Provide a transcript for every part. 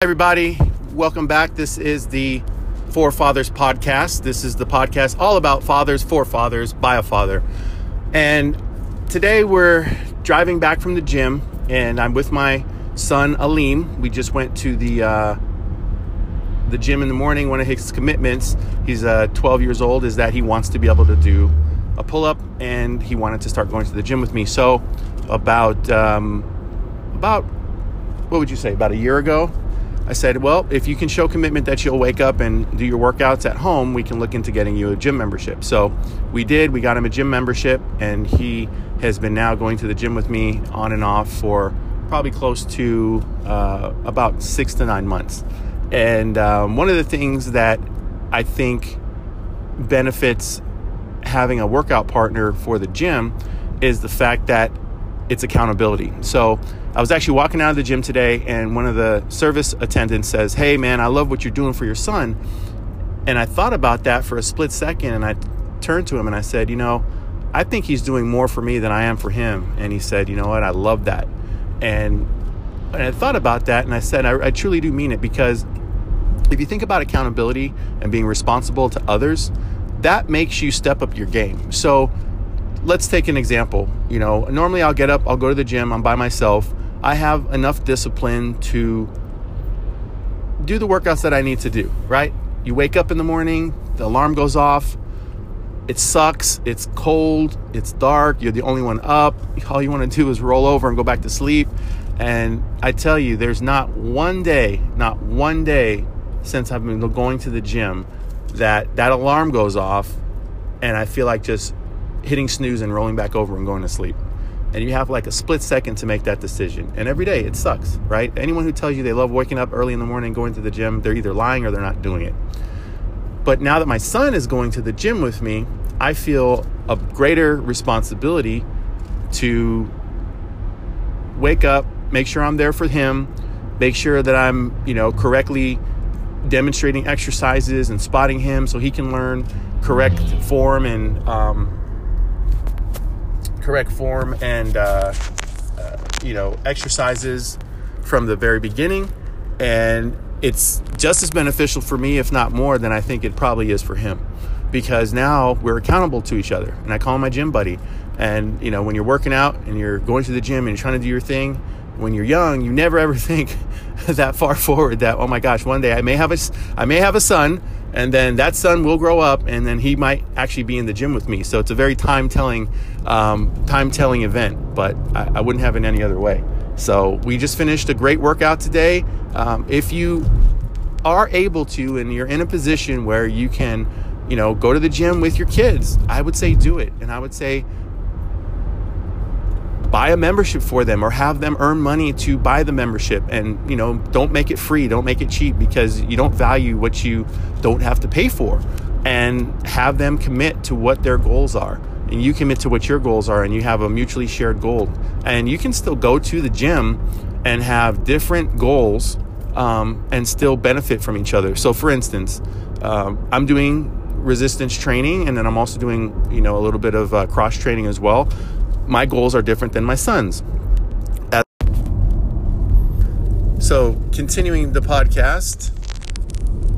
everybody. Welcome back. This is the Forefathers podcast. This is the podcast all about fathers, forefathers, by a father. And today we're driving back from the gym, and I'm with my son Aleem. We just went to the uh, the gym in the morning. One of his commitments, he's uh, 12 years old, is that he wants to be able to do a pull up, and he wanted to start going to the gym with me. So about um, about what would you say about a year ago I said, well, if you can show commitment that you'll wake up and do your workouts at home, we can look into getting you a gym membership. So we did. We got him a gym membership, and he has been now going to the gym with me on and off for probably close to uh, about six to nine months. And um, one of the things that I think benefits having a workout partner for the gym is the fact that it's accountability. So I was actually walking out of the gym today, and one of the service attendants says, Hey, man, I love what you're doing for your son. And I thought about that for a split second, and I turned to him and I said, You know, I think he's doing more for me than I am for him. And he said, You know what? I love that. And, and I thought about that, and I said, I, I truly do mean it because if you think about accountability and being responsible to others, that makes you step up your game. So, let's take an example. You know, normally I'll get up, I'll go to the gym, I'm by myself. I have enough discipline to do the workouts that I need to do, right? You wake up in the morning, the alarm goes off. It sucks. It's cold. It's dark. You're the only one up. All you want to do is roll over and go back to sleep. And I tell you, there's not one day, not one day since I've been going to the gym that that alarm goes off and I feel like just hitting snooze and rolling back over and going to sleep. And you have like a split second to make that decision. And every day it sucks, right? Anyone who tells you they love waking up early in the morning, going to the gym, they're either lying or they're not doing it. But now that my son is going to the gym with me, I feel a greater responsibility to wake up, make sure I'm there for him, make sure that I'm, you know, correctly demonstrating exercises and spotting him so he can learn correct form and um, correct form and uh, uh, you know exercises from the very beginning. And it's just as beneficial for me if not more than i think it probably is for him. Because now we're accountable to each other. And i call him my gym buddy. And you know when you're working out and you're going to the gym and you're trying to do your thing when you're young you never ever think that far forward that oh my gosh one day i may have a i may have a son and then that son will grow up and then he might actually be in the gym with me. So it's a very time telling um, time telling event but I, I, wouldn't have it any other way. So we just finished a great workout today. Um, if you are able to and you're in a position where you can you know go to the gym with your kids i would say do it. And i would say buy a membership for them or have them earn money to buy the membership. And you know don't make it free don't make it cheap because you don't value what you don't have to pay for. And have them commit to what their goals are. And you commit to what your goals are and you have a mutually shared goal. And you can still go to the gym and have different goals um, and still benefit from each other. So for instance um, i'm doing resistance training and then i'm also doing you know a little bit of uh, cross training as well my goals are different than my son's. So, continuing the podcast,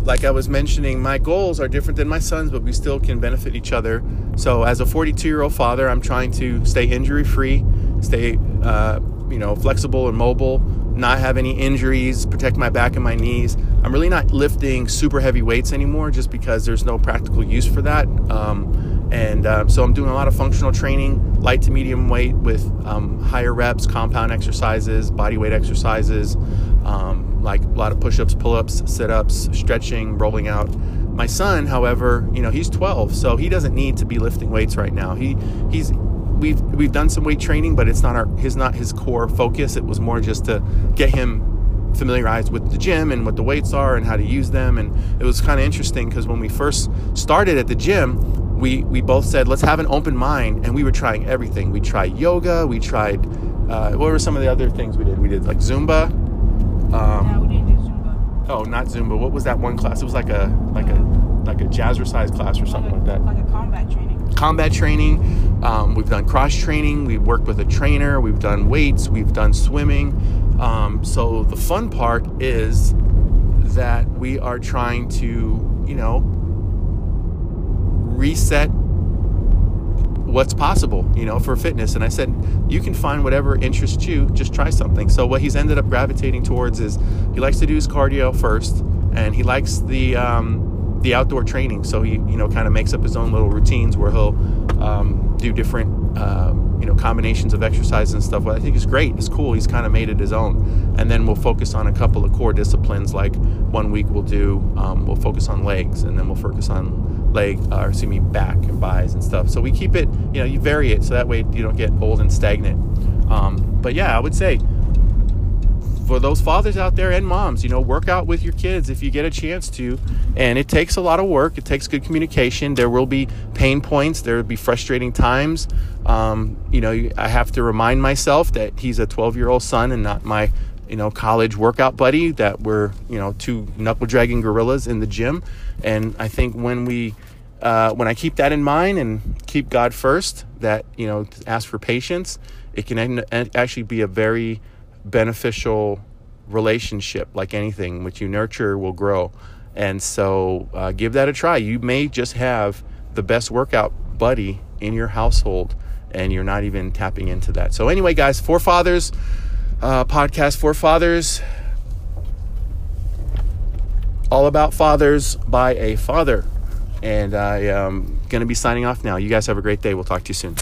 like I was mentioning, my goals are different than my son's, but we still can benefit each other. So, as a 42 year old father, I'm trying to stay injury free, stay, uh, you know, flexible and mobile, not have any injuries, protect my back and my knees. I'm really not lifting super heavy weights anymore, just because there's no practical use for that. Um, and um, so I'm doing a lot of functional training, light to medium weight with um, higher reps, compound exercises, body weight exercises, um, like a lot of push ups, pull ups, sit ups, stretching, rolling out. My son, however, you know, he's 12, so he doesn't need to be lifting weights right now. He he's we've we've done some weight training, but it's not our his not his core focus. It was more just to get him familiarized with the gym and what the weights are and how to use them. And it was kind of interesting because when we first started at the gym, we we both said let's have an open mind and we were trying everything. We tried yoga we tried uh, what were some of the other things we did? We did like zumba um, we didn't do zumba. Oh not zumba. What was that one class? It was like a like a like a jazzercise class or something like, a, like that. Like a combat training. Combat training. Um, we've done cross training. We've worked with a trainer. We've done weights. We've done swimming. Um, so the fun part is that we are trying to, you know, reset what's possible, you know, for fitness. And I said, you can find whatever interests you, just try something. So what he's ended up gravitating towards is he likes to do his cardio first, and he likes the um, the outdoor training. So he, you know, kind of makes up his own little routines where he'll um, do different, uh, you know, combinations of exercise and stuff. What I think is great. It's cool. He's kind of made it his own. And then we'll focus on a couple of core disciplines. Like one week we'll do, um, we'll focus on legs, and then we'll focus on leg, or excuse me, back and buys and stuff. So we keep it, you know, you vary it so that way you don't get old and stagnant. Um, but yeah, I would say for those fathers out there and moms, you know, work out with your kids if you get a chance to. And it takes a lot of work. It takes good communication. There will be pain points. There will be frustrating times. Um, you know, I have to remind myself that he's a 12 year old son and not my, you know, college workout buddy. That we're, you know, two knuckle dragging gorillas in the gym. And I think when we, uh, when I keep that in mind and keep God first, that you know, ask for patience, it can actually be a very beneficial relationship like anything which you nurture will grow and so uh, give that a try you may just have the best workout buddy in your household and you're not even tapping into that so anyway guys forefathers uh, podcast forefathers all about fathers by a father. And i am going to be signing off now. You guys have a great day. We'll talk to you soon